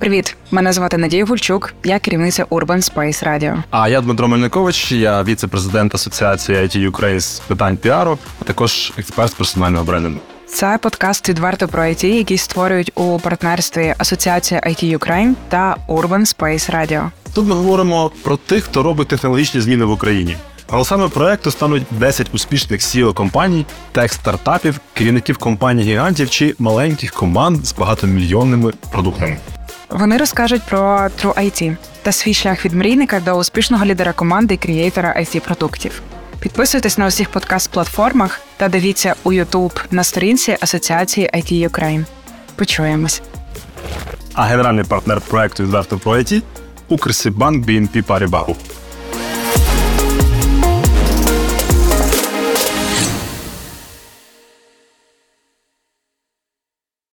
Привіт, мене звати Надія Гульчук, я керівниця Urban Space Radio. А я Дмитро Мельникович, я віце-президент Асоціації IT Ukraine з питань піару, а також експерт з персонального брендингу. Це подкаст відверто про IT, який створюють у партнерстві Асоціація IT Ukraine та Urban Space Radio. Тут ми говоримо про тих, хто робить технологічні зміни в Україні. Голосами проекту стануть 10 успішних seo компаній, тех стартапів, керівників компаній гігантів чи маленьких команд з багатомільйонними продуктами. Вони розкажуть про True IT та свій шлях від мрійника до успішного лідера команди і креатора it продуктів. Підписуйтесь на усіх подкаст-платформах та дивіться у YouTube на сторінці Асоціації IT Ukraine. Почуємось. А генеральний партнер проекту відверто про IT – Укрсибанк BNP Paribas.